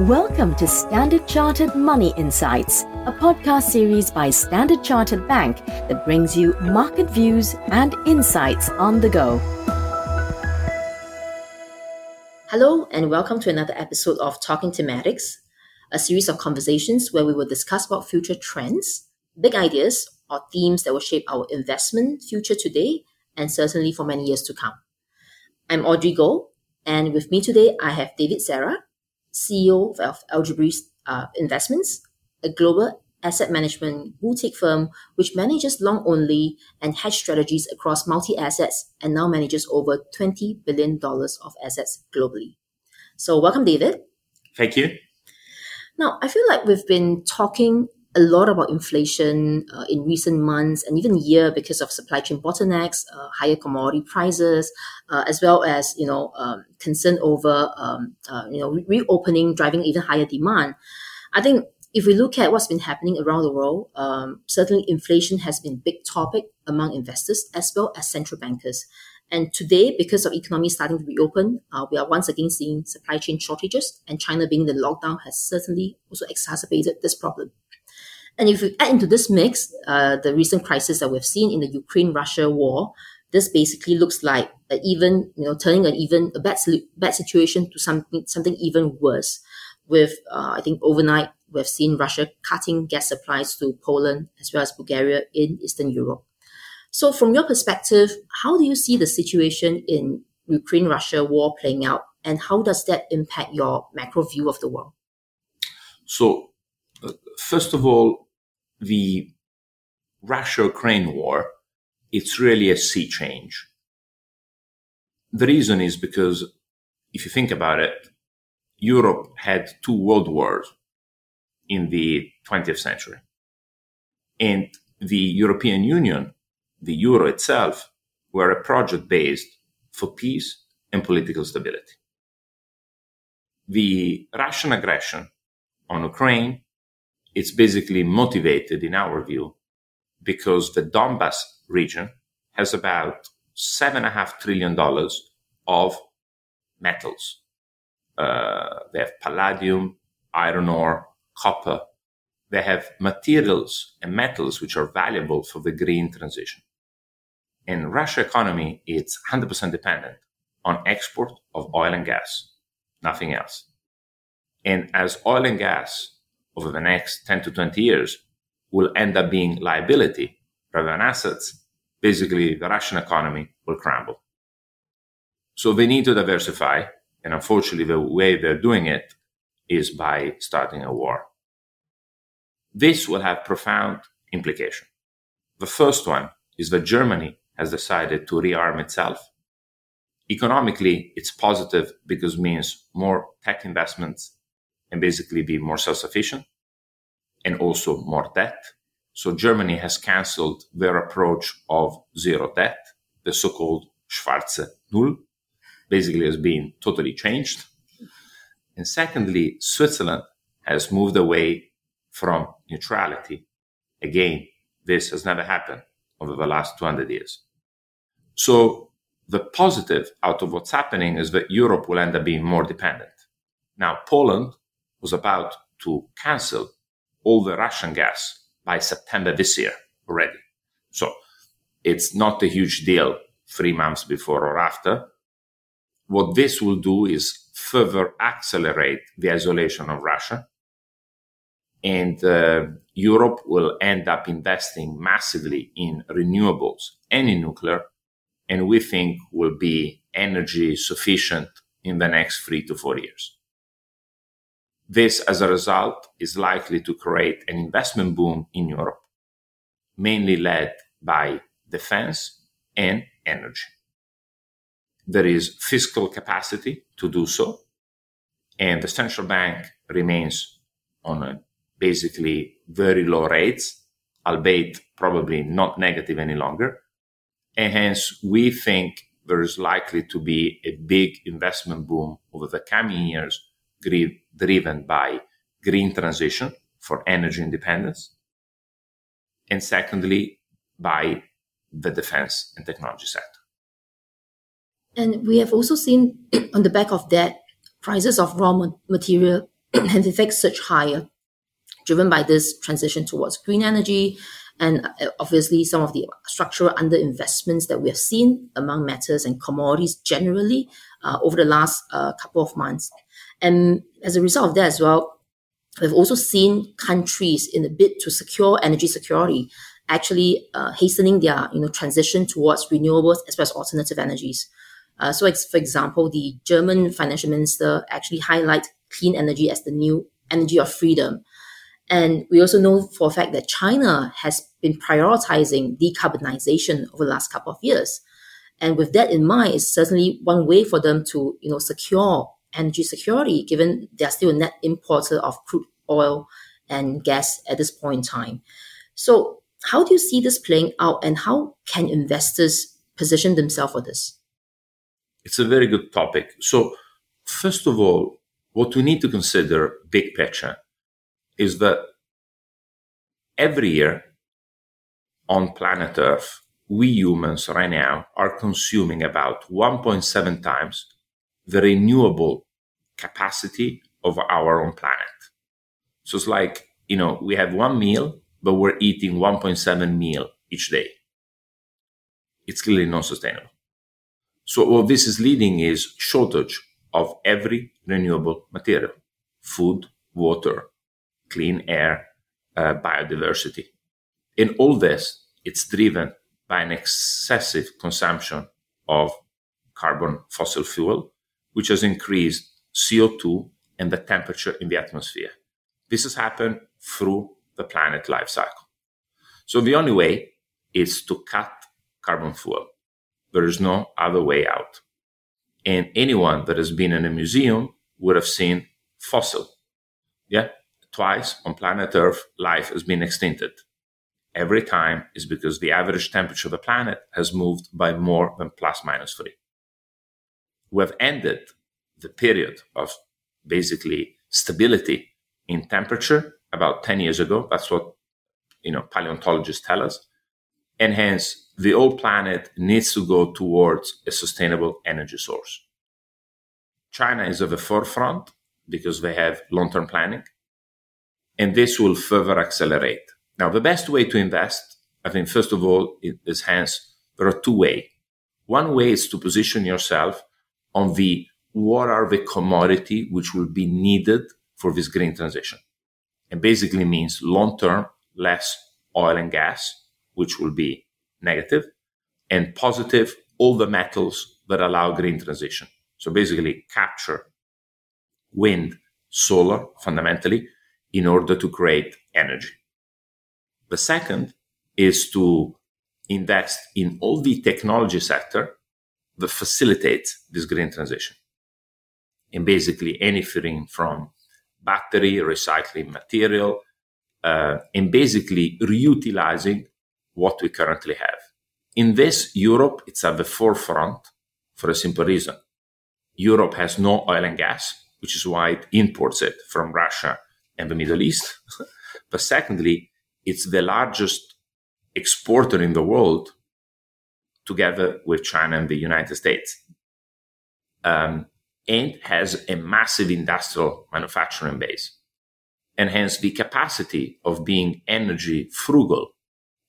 Welcome to Standard Chartered Money Insights, a podcast series by Standard Chartered Bank that brings you market views and insights on the go. Hello, and welcome to another episode of Talking Thematics, a series of conversations where we will discuss about future trends, big ideas, or themes that will shape our investment future today and certainly for many years to come. I'm Audrey Goh, and with me today I have David Serra, CEO of Algebris uh, Investments, a global asset management boutique firm which manages long only and hedge strategies across multi assets and now manages over $20 billion of assets globally. So, welcome, David. Thank you. Now, I feel like we've been talking a lot about inflation uh, in recent months and even year because of supply chain bottlenecks, uh, higher commodity prices, uh, as well as you know um, concern over um, uh, you know re- reopening driving even higher demand. I think if we look at what's been happening around the world, um, certainly inflation has been a big topic among investors as well as central bankers. And today, because of economy starting to reopen, uh, we are once again seeing supply chain shortages, and China being the lockdown has certainly also exacerbated this problem. And if you add into this mix uh, the recent crisis that we've seen in the Ukraine-Russia war, this basically looks like even, you know, turning an even a bad bad situation to something something even worse. With uh, I think overnight we've seen Russia cutting gas supplies to Poland as well as Bulgaria in Eastern Europe. So, from your perspective, how do you see the situation in Ukraine-Russia war playing out, and how does that impact your macro view of the world? So, uh, first of all, the Russia-Ukraine war, it's really a sea change. The reason is because if you think about it, Europe had two world wars in the 20th century. And the European Union, the euro itself, were a project based for peace and political stability. The Russian aggression on Ukraine it's basically motivated, in our view, because the Donbass region has about seven and a half trillion dollars of metals. Uh, they have palladium, iron ore, copper. They have materials and metals which are valuable for the green transition. And Russia economy, it's 100% dependent on export of oil and gas, nothing else. And as oil and gas over the next 10 to 20 years will end up being liability rather than assets, basically the Russian economy will crumble. So they need to diversify. And unfortunately, the way they're doing it is by starting a war. This will have profound implications. The first one is that Germany has decided to rearm itself. Economically, it's positive because it means more tech investments and basically be more self-sufficient and also more debt. So Germany has cancelled their approach of zero debt, the so-called Schwarze Null, basically has been totally changed. And secondly, Switzerland has moved away from neutrality. Again, this has never happened over the last 200 years. So the positive out of what's happening is that Europe will end up being more dependent. Now, Poland was about to cancel all the Russian gas by September this year already. So it's not a huge deal three months before or after. What this will do is further accelerate the isolation of Russia. And uh, Europe will end up investing massively in renewables and in nuclear. And we think will be energy sufficient in the next three to four years. This, as a result, is likely to create an investment boom in Europe, mainly led by defense and energy. There is fiscal capacity to do so, and the central bank remains on basically very low rates, albeit probably not negative any longer. And hence, we think there is likely to be a big investment boom over the coming years driven by green transition for energy independence. And secondly, by the defense and technology sector. And we have also seen on the back of that prices of raw material and in fact surged higher, driven by this transition towards green energy and uh, obviously some of the structural underinvestments that we have seen among metals and commodities generally uh, over the last uh, couple of months. And as a result of that as well, we've also seen countries in a bid to secure energy security actually uh, hastening their you know transition towards renewables as well as alternative energies. Uh, so, for example, the German financial minister actually highlight clean energy as the new energy of freedom. And we also know for a fact that China has been prioritizing decarbonization over the last couple of years. And with that in mind, it's certainly one way for them to, you know, secure energy security, given they're still a net importer of crude oil and gas at this point in time. So how do you see this playing out and how can investors position themselves for this? It's a very good topic. So, first of all, what we need to consider big picture is that every year on planet Earth, we humans right now are consuming about 1.7 times the renewable capacity of our own planet. So it's like, you know, we have one meal but we're eating 1.7 meal each day. It's clearly not sustainable. So what this is leading is shortage of every renewable material, food, water, clean air, uh, biodiversity. In all this, it's driven by an excessive consumption of carbon fossil fuel, which has increased CO2 and the temperature in the atmosphere. This has happened through the planet life cycle. So the only way is to cut carbon fuel. There is no other way out. And anyone that has been in a museum would have seen fossil. Yeah, twice on planet Earth, life has been extincted. Every time is because the average temperature of the planet has moved by more than plus minus three. We have ended the period of basically stability in temperature about 10 years ago. That's what, you know, paleontologists tell us. And hence, the whole planet needs to go towards a sustainable energy source. China is at the forefront because they have long term planning, and this will further accelerate. Now, the best way to invest, I think, first of all, is hence there are two ways. One way is to position yourself on the what are the commodity which will be needed for this green transition and basically means long term less oil and gas, which will be negative, and positive all the metals that allow green transition. So basically capture wind, solar fundamentally in order to create energy. The second is to invest in all the technology sector that facilitates this green transition. And basically anything from battery, recycling material, uh, and basically reutilizing what we currently have. In this, Europe, it's at the forefront for a simple reason. Europe has no oil and gas, which is why it imports it from Russia and the Middle East. but secondly, it's the largest exporter in the world together with China and the United States. Um, and has a massive industrial manufacturing base. And hence the capacity of being energy frugal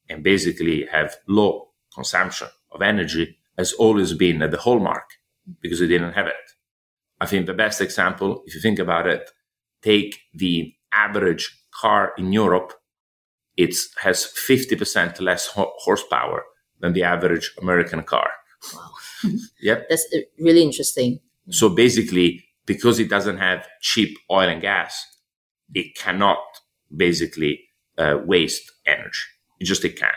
and basically have low consumption of energy has always been at the hallmark because they didn't have it. I think the best example, if you think about it, take the average car in Europe. It has 50% less ho- horsepower than the average American car. Wow. yep. That's uh, really interesting. So basically, because it doesn't have cheap oil and gas, it cannot basically uh, waste energy. It just it can't.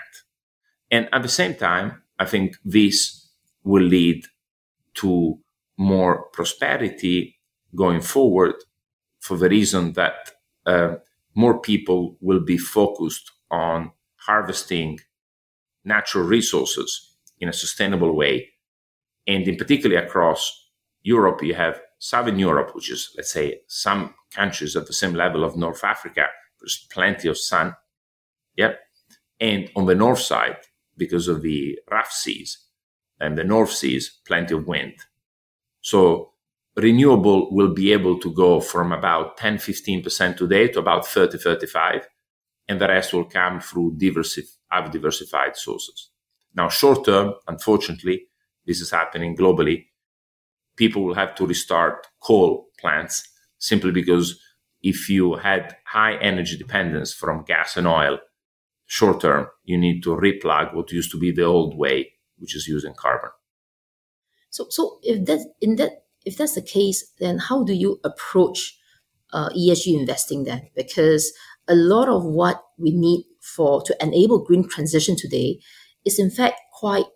And at the same time, I think this will lead to more prosperity going forward for the reason that uh, more people will be focused on harvesting natural resources in a sustainable way and in particular across Europe, you have Southern Europe, which is, let's say, some countries at the same level of North Africa. There's plenty of sun. Yep. And on the north side, because of the rough seas and the North Seas, plenty of wind. So renewable will be able to go from about 10, 15% today to about 30, 35, and the rest will come through diversif- have diversified sources. Now, short term, unfortunately, this is happening globally. People will have to restart coal plants simply because if you had high energy dependence from gas and oil, short term, you need to replug what used to be the old way, which is using carbon. So, so if that in that if that's the case, then how do you approach uh, ESG investing then? Because a lot of what we need for to enable green transition today is in fact quite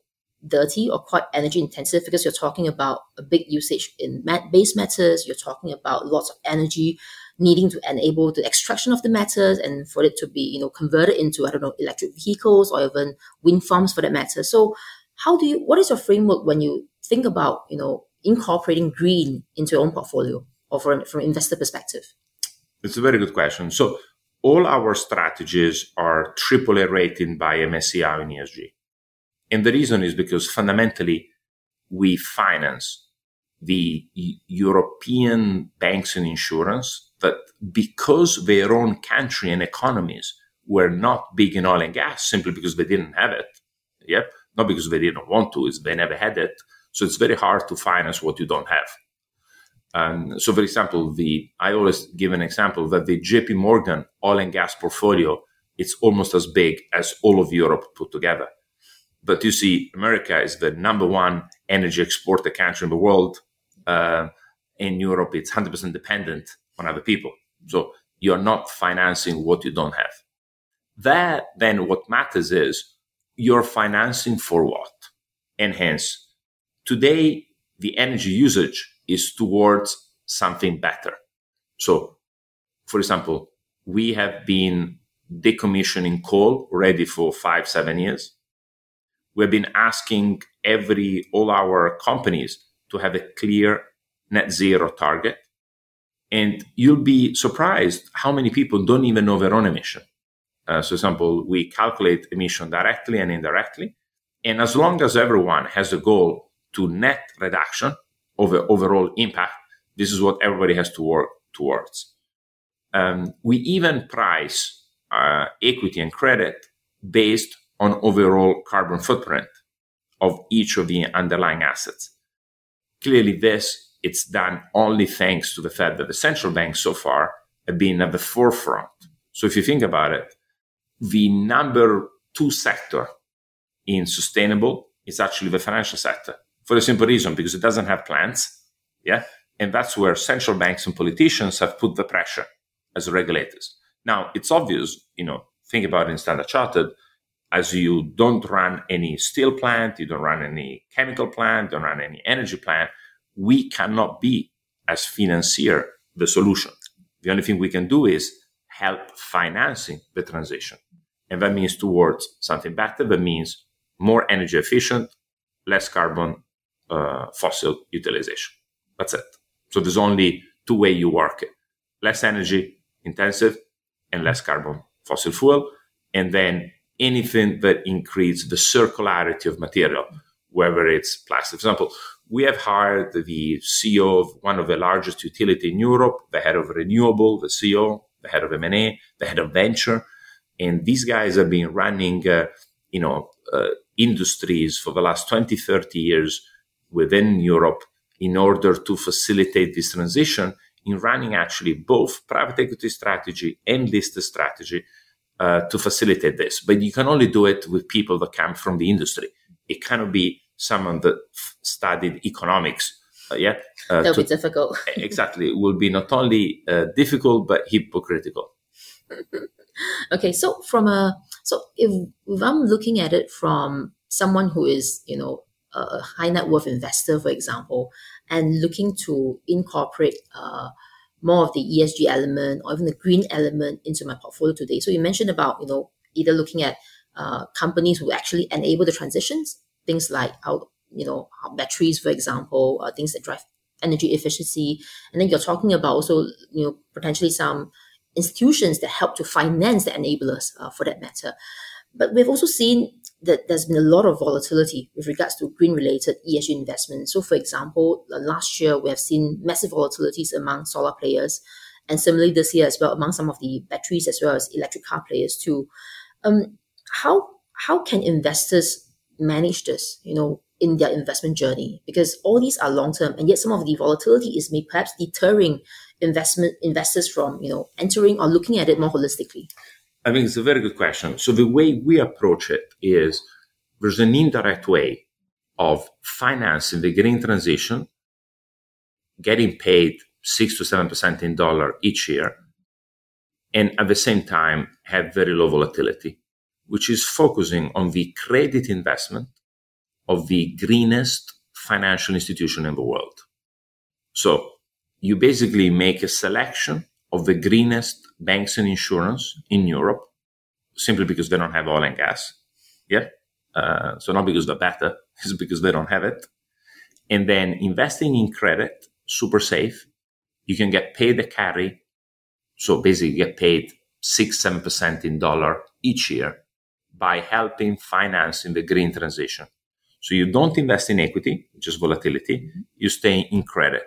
dirty or quite energy intensive because you're talking about a big usage in base metals. You're talking about lots of energy needing to enable the extraction of the metals and for it to be, you know, converted into, I don't know, electric vehicles or even wind farms for that matter. So how do you, what is your framework when you think about, you know, incorporating green into your own portfolio or from, from investor perspective? It's a very good question. So all our strategies are AAA rated by MSCI and ESG. And the reason is because fundamentally we finance the European banks and insurance that because their own country and economies were not big in oil and gas simply because they didn't have it. Yep. Not because they didn't want to, it's they never had it. So it's very hard to finance what you don't have. And so, for example, the I always give an example that the JP Morgan oil and gas portfolio it's almost as big as all of Europe put together. But you see, America is the number one energy exporter country in the world. Uh, in Europe, it's 100% dependent on other people. So you're not financing what you don't have. That then what matters is you're financing for what? And hence, today, the energy usage is towards something better. So, for example, we have been decommissioning coal already for five, seven years. We've been asking every, all our companies to have a clear net zero target. And you'll be surprised how many people don't even know their own emission. Uh, so, for example, we calculate emission directly and indirectly. And as long as everyone has a goal to net reduction the overall impact, this is what everybody has to work towards. Um, we even price uh, equity and credit based on overall carbon footprint of each of the underlying assets. Clearly, this it's done only thanks to the fact that the central banks so far have been at the forefront. So if you think about it, the number two sector in sustainable is actually the financial sector for the simple reason because it doesn't have plants. Yeah. And that's where central banks and politicians have put the pressure as regulators. Now, it's obvious, you know, think about it in Standard Chartered, as you don't run any steel plant, you don't run any chemical plant, don't run any energy plant, we cannot be as financier the solution. The only thing we can do is help financing the transition. And that means towards something better, that means more energy efficient, less carbon uh, fossil utilization. That's it. So there's only two way you work it: less energy intensive and less carbon fossil fuel, and then anything that increases the circularity of material, whether it's plastic. For example, we have hired the CEO of one of the largest utility in Europe, the head of renewable, the CEO, the head of M&A, the head of venture, and these guys have been running, uh, you know, uh, industries for the last 20, 30 years within Europe in order to facilitate this transition in running actually both private equity strategy and listed strategy uh, to facilitate this. But you can only do it with people that come from the industry. It cannot be someone that f- studied economics. Uh, yeah, uh, that'll to, be difficult. exactly, it will be not only uh, difficult but hypocritical. okay, so from a so if, if I'm looking at it from someone who is you know a high net worth investor, for example, and looking to incorporate uh, more of the ESG element or even the green element into my portfolio today. So you mentioned about you know either looking at uh, companies who actually enable the transitions, things like how you know our batteries, for example, uh, things that drive energy efficiency, and then you're talking about also you know potentially some institutions that help to finance the enablers uh, for that matter. But we've also seen that there's been a lot of volatility with regards to green related ESG investments. So, for example, last year we have seen massive volatilities among solar players, and similarly this year as well among some of the batteries as well as electric car players too. Um, how how can investors manage this? You know, in their investment journey because all these are long term, and yet some of the volatility is may perhaps deterring investment investors from you know entering or looking at it more holistically. I think it's a very good question. So the way we approach it is there's an indirect way of financing the green transition, getting paid six to seven percent in dollar each year, and at the same time have very low volatility, which is focusing on the credit investment of the greenest financial institution in the world. So you basically make a selection of the greenest banks and insurance in Europe simply because they don't have oil and gas. Yeah. Uh, so not because they're better, it's because they don't have it. And then investing in credit, super safe. You can get paid a carry. So basically get paid six, seven percent in dollar each year by helping financing the green transition. So you don't invest in equity, which is volatility. Mm-hmm. You stay in credit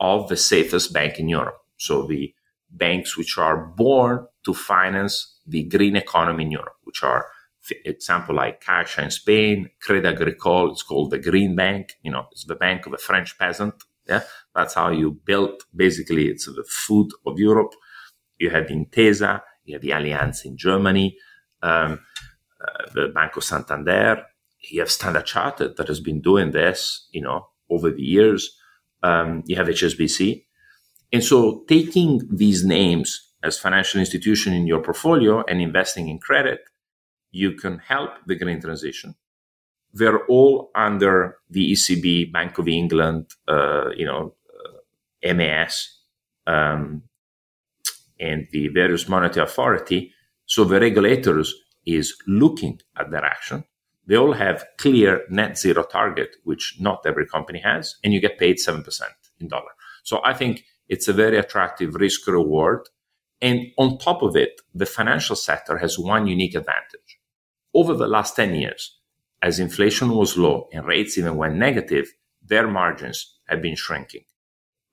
of the safest bank in Europe. So the banks which are born to finance the green economy in Europe, which are example like Caixa in Spain, Crédit Agricole, it's called the Green Bank. You know, it's the bank of a French peasant. Yeah, that's how you built. Basically, it's the food of Europe. You have Intesa, you have the Allianz in Germany, um, uh, the Banco Santander, you have Standard Chartered that has been doing this, you know, over the years. Um, you have HSBC. And so taking these names as financial institution in your portfolio and investing in credit, you can help the green transition. They're all under the ECB, Bank of England, uh, you know, uh, MAS, um, and the various monetary authority. So the regulators is looking at their action they all have clear net zero target, which not every company has, and you get paid 7% in dollar. So I think it's a very attractive risk reward. And on top of it, the financial sector has one unique advantage. Over the last 10 years, as inflation was low and rates even went negative, their margins have been shrinking.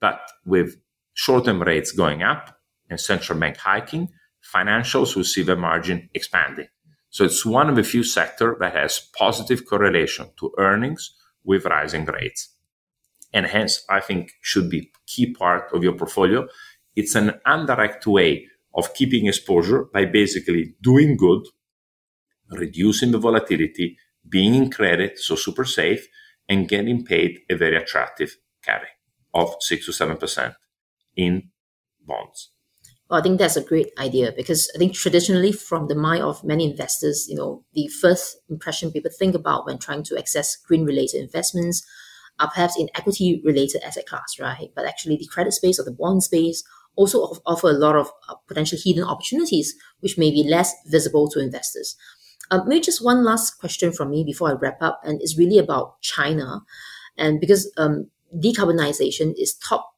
But with short term rates going up and central bank hiking, financials will see the margin expanding. So it's one of the few sectors that has positive correlation to earnings with rising rates. And hence, I think should be key part of your portfolio. It's an indirect way of keeping exposure by basically doing good, reducing the volatility, being in credit, so super safe, and getting paid a very attractive carry of six to seven percent in bonds. Well, I think that's a great idea because I think traditionally, from the mind of many investors, you know, the first impression people think about when trying to access green related investments are perhaps in equity related asset class, right? But actually, the credit space or the bond space also offer a lot of uh, potential hidden opportunities, which may be less visible to investors. Um, maybe just one last question from me before I wrap up, and it's really about China, and because um, decarbonization is top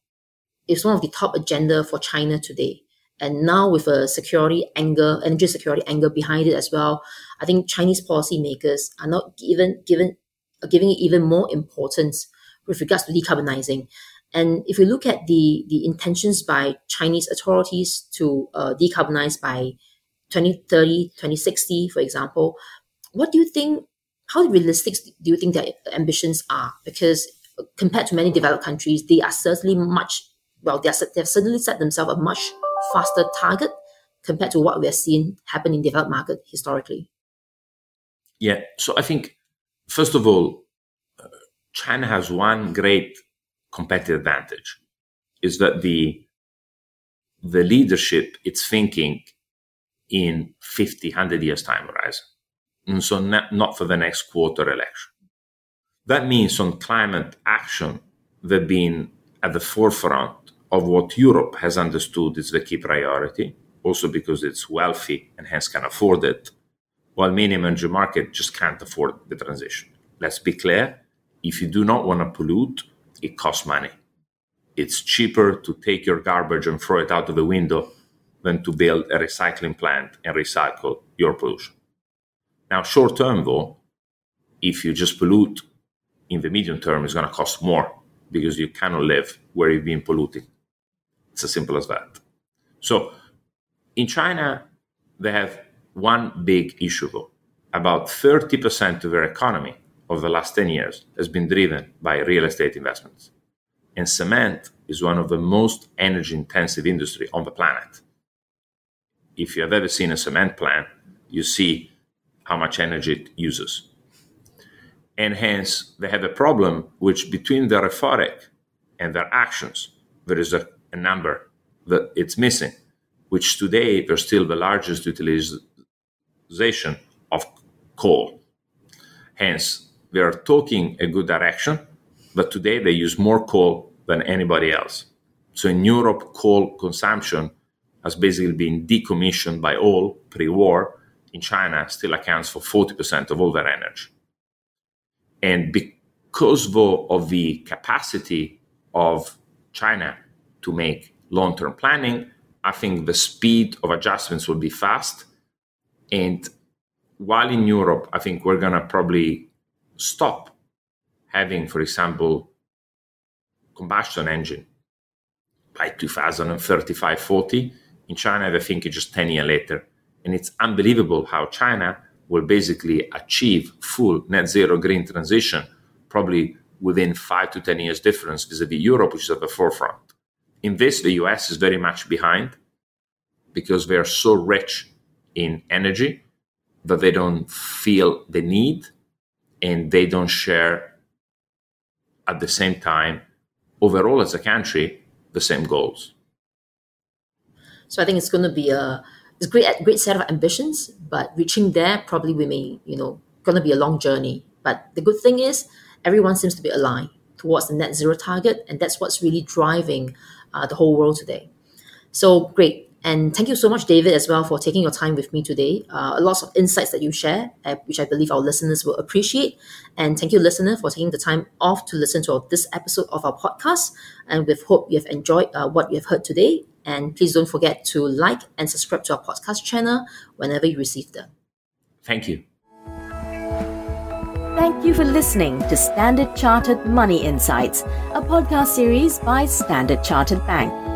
is one of the top agenda for China today. And now with a security angle, energy security angle behind it as well, I think Chinese policymakers are not even given giving it even more importance with regards to decarbonizing. And if we look at the the intentions by Chinese authorities to uh, decarbonize by 2030, 2060, for example, what do you think? How realistic do you think their ambitions are? Because compared to many developed countries, they are certainly much well. They are, they've certainly set themselves a much faster target compared to what we are seeing happen in developed market historically? Yeah, so I think first of all, China has one great competitive advantage is that the the leadership it's thinking in 50 100 years time horizon. And so not, not for the next quarter election. That means on climate action they've been at the forefront of what Europe has understood is the key priority, also because it's wealthy and hence can afford it, while many emerging markets just can't afford the transition. Let's be clear if you do not want to pollute, it costs money. It's cheaper to take your garbage and throw it out of the window than to build a recycling plant and recycle your pollution. Now, short term, though, if you just pollute in the medium term, it's going to cost more because you cannot live where you've been polluting. It's as simple as that. So, in China, they have one big issue, though. About 30% of their economy over the last 10 years has been driven by real estate investments. And cement is one of the most energy intensive industry on the planet. If you have ever seen a cement plant, you see how much energy it uses. And hence, they have a problem which between their rhetoric and their actions, there is a, a number that it's missing, which today they're still the largest utilization of coal. Hence, we are talking a good direction, but today they use more coal than anybody else. So in Europe, coal consumption has basically been decommissioned by all pre-war. In China, still accounts for 40% of all their energy. And because of the capacity of China to make long-term planning, I think the speed of adjustments will be fast. And while in Europe, I think we're going to probably stop having, for example, combustion engine by 2035 40. In China, I think it's just 10 years later. And it's unbelievable how China will basically achieve full net zero green transition probably within five to 10 years difference vis-a-vis Europe, which is at the forefront. In this, the US is very much behind because they are so rich in energy that they don't feel the need and they don't share at the same time overall as a country the same goals. So I think it's going to be a it's great great set of ambitions, but reaching there probably we may you know going to be a long journey. But the good thing is everyone seems to be aligned towards the net zero target, and that's what's really driving uh, the whole world today. So great. And thank you so much, David, as well, for taking your time with me today. Uh, lots of insights that you share, uh, which I believe our listeners will appreciate. And thank you, listener, for taking the time off to listen to this episode of our podcast. And we hope you have enjoyed uh, what you have heard today. And please don't forget to like and subscribe to our podcast channel whenever you receive them. Thank you. Thank you for listening to Standard Chartered Money Insights, a podcast series by Standard Chartered Bank.